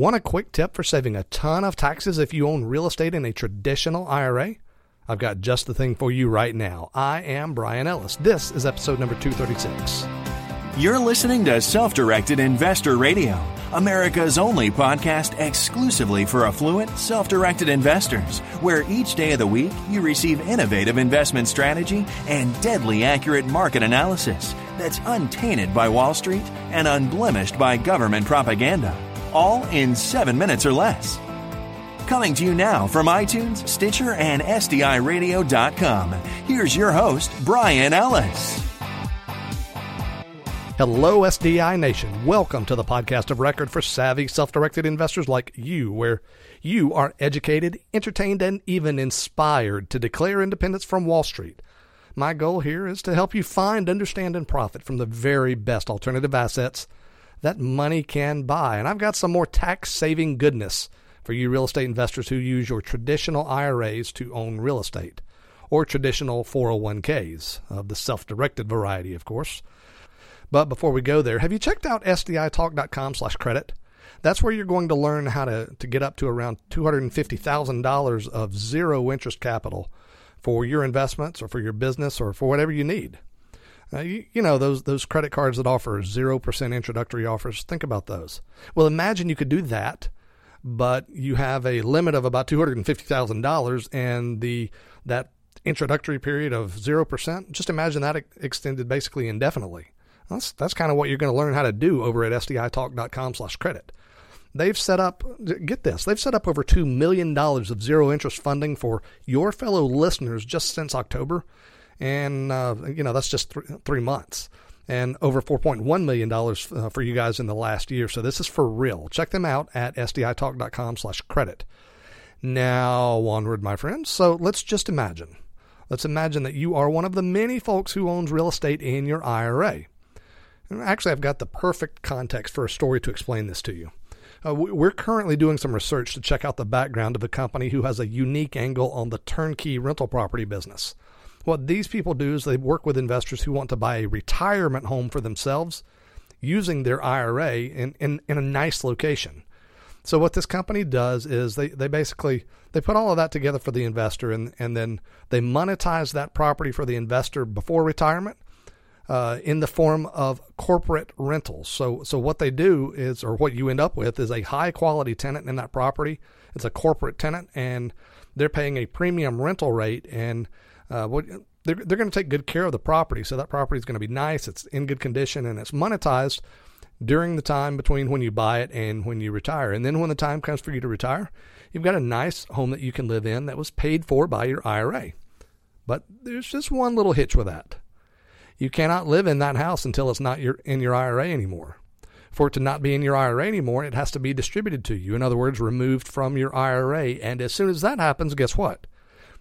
Want a quick tip for saving a ton of taxes if you own real estate in a traditional IRA? I've got just the thing for you right now. I am Brian Ellis. This is episode number 236. You're listening to Self Directed Investor Radio, America's only podcast exclusively for affluent, self directed investors, where each day of the week you receive innovative investment strategy and deadly accurate market analysis that's untainted by Wall Street and unblemished by government propaganda all in seven minutes or less. Coming to you now from iTunes, Stitcher, and SDIRadio.com, here's your host, Brian Ellis. Hello, SDI Nation. Welcome to the podcast of record for savvy, self directed investors like you, where you are educated, entertained, and even inspired to declare independence from Wall Street. My goal here is to help you find, understand, and profit from the very best alternative assets that money can buy. And I've got some more tax saving goodness for you real estate investors who use your traditional IRAs to own real estate or traditional 401ks of the self directed variety, of course. But before we go there, have you checked out SDItalk.com slash credit? That's where you're going to learn how to, to get up to around $250,000 of zero interest capital for your investments or for your business or for whatever you need. Uh, you, you, know those those credit cards that offer zero percent introductory offers. Think about those. Well, imagine you could do that, but you have a limit of about two hundred and fifty thousand dollars, and the that introductory period of zero percent. Just imagine that extended basically indefinitely. That's that's kind of what you're going to learn how to do over at sditalk.com/credit. They've set up, get this, they've set up over $2 million of zero interest funding for your fellow listeners just since October and uh, you know that's just th- three months and over $4.1 million uh, for you guys in the last year. So this is for real. Check them out at sditalk.com slash credit. Now, onward, my friends. So let's just imagine. Let's imagine that you are one of the many folks who owns real estate in your IRA. Actually, I've got the perfect context for a story to explain this to you. Uh, we're currently doing some research to check out the background of a company who has a unique angle on the turnkey rental property business. What these people do is they work with investors who want to buy a retirement home for themselves using their IRA in, in, in a nice location. So what this company does is they, they basically they put all of that together for the investor and, and then they monetize that property for the investor before retirement uh, in the form of corporate rentals. So so what they do is or what you end up with is a high quality tenant in that property. It's a corporate tenant and they're paying a premium rental rate and uh, what they're, they're going to take good care of the property. So that property is going to be nice, it's in good condition, and it's monetized during the time between when you buy it and when you retire. And then when the time comes for you to retire, you've got a nice home that you can live in that was paid for by your IRA. But there's just one little hitch with that. You cannot live in that house until it's not your, in your IRA anymore. For it to not be in your IRA anymore, it has to be distributed to you. In other words, removed from your IRA. And as soon as that happens, guess what?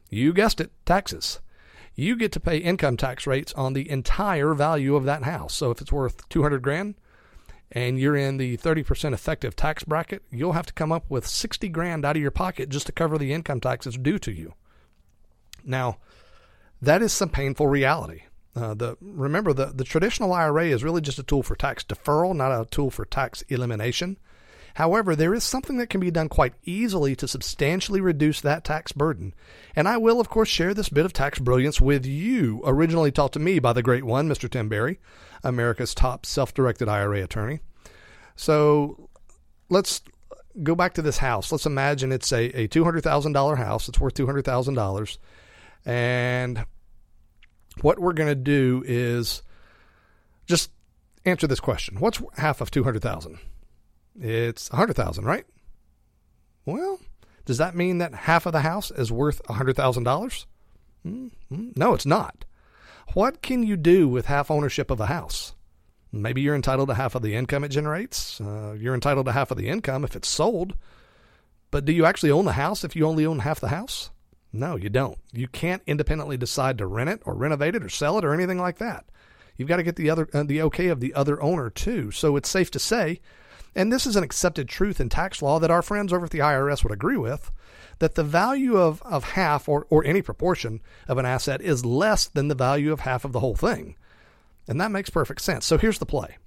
You guessed it, taxes. You get to pay income tax rates on the entire value of that house. So if it's worth 200 grand and you're in the 30% effective tax bracket, you'll have to come up with 60 grand out of your pocket just to cover the income taxes due to you. Now, that is some painful reality. Uh, the remember the the traditional IRA is really just a tool for tax deferral, not a tool for tax elimination. However, there is something that can be done quite easily to substantially reduce that tax burden. And I will, of course, share this bit of tax brilliance with you, originally taught to me by the great one, Mr. Tim Berry, America's top self directed IRA attorney. So let's go back to this house. Let's imagine it's a, a $200,000 house. It's worth $200,000. And what we're going to do is just answer this question What's half of 200,000? It's a hundred thousand, right? Well, does that mean that half of the house is worth a hundred thousand dollars? Mm-hmm. No, it's not. What can you do with half ownership of a house? Maybe you're entitled to half of the income it generates. Uh, you're entitled to half of the income if it's sold. But do you actually own the house if you only own half the house? No, you don't. You can't independently decide to rent it or renovate it or sell it or anything like that. You've got to get the other uh, the okay of the other owner too. So it's safe to say and this is an accepted truth in tax law that our friends over at the IRS would agree with, that the value of, of half or, or any proportion of an asset is less than the value of half of the whole thing. And that makes perfect sense. So here's the play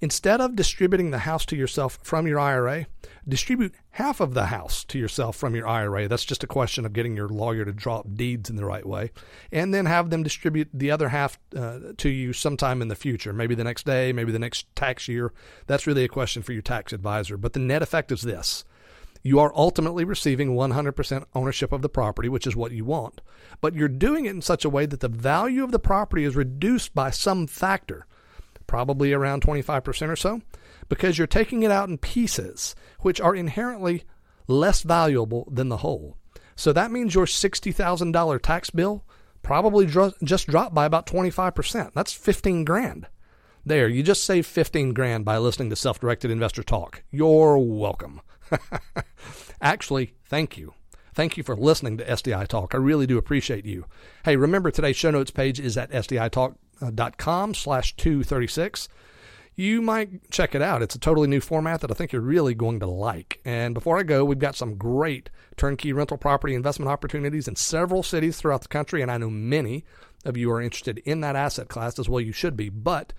Instead of distributing the house to yourself from your IRA, distribute half of the house to yourself from your IRA. That's just a question of getting your lawyer to draw up deeds in the right way. And then have them distribute the other half uh, to you sometime in the future, maybe the next day, maybe the next tax year. That's really a question for your tax advisor. But the net effect is this you are ultimately receiving 100% ownership of the property, which is what you want. But you're doing it in such a way that the value of the property is reduced by some factor probably around 25% or so, because you're taking it out in pieces, which are inherently less valuable than the whole. So that means your $60,000 tax bill probably just dropped by about 25%. That's 15 grand. There, you just saved 15 grand by listening to Self Directed Investor Talk. You're welcome. Actually, thank you. Thank you for listening to SDI Talk. I really do appreciate you. Hey, remember today's show notes page is at sditalk.com slash 236. You might check it out. It's a totally new format that I think you're really going to like. And before I go, we've got some great turnkey rental property investment opportunities in several cities throughout the country, and I know many of you are interested in that asset class as well. You should be. But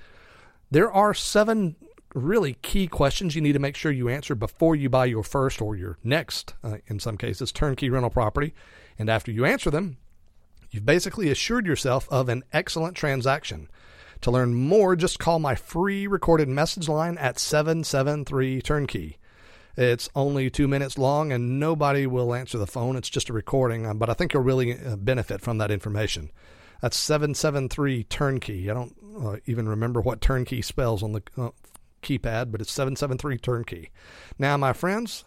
there are seven really key questions you need to make sure you answer before you buy your first or your next, uh, in some cases, turnkey rental property. And after you answer them, you've basically assured yourself of an excellent transaction. To learn more, just call my free recorded message line at 773 Turnkey. It's only two minutes long and nobody will answer the phone. It's just a recording, uh, but I think you'll really uh, benefit from that information. That's 773 Turnkey. I don't uh, even remember what turnkey spells on the uh, keypad, but it's 773 turnkey. Now, my friends,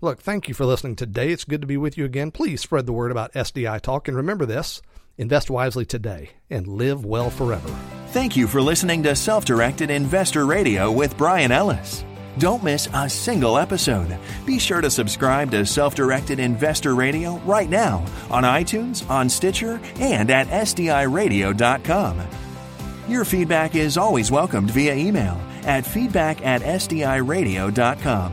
look, thank you for listening today. It's good to be with you again. Please spread the word about SDI Talk and remember this invest wisely today and live well forever. Thank you for listening to Self Directed Investor Radio with Brian Ellis. Don't miss a single episode. Be sure to subscribe to Self Directed Investor Radio right now on iTunes, on Stitcher, and at SDIRadio.com. Your feedback is always welcomed via email at feedback at SDIRadio.com.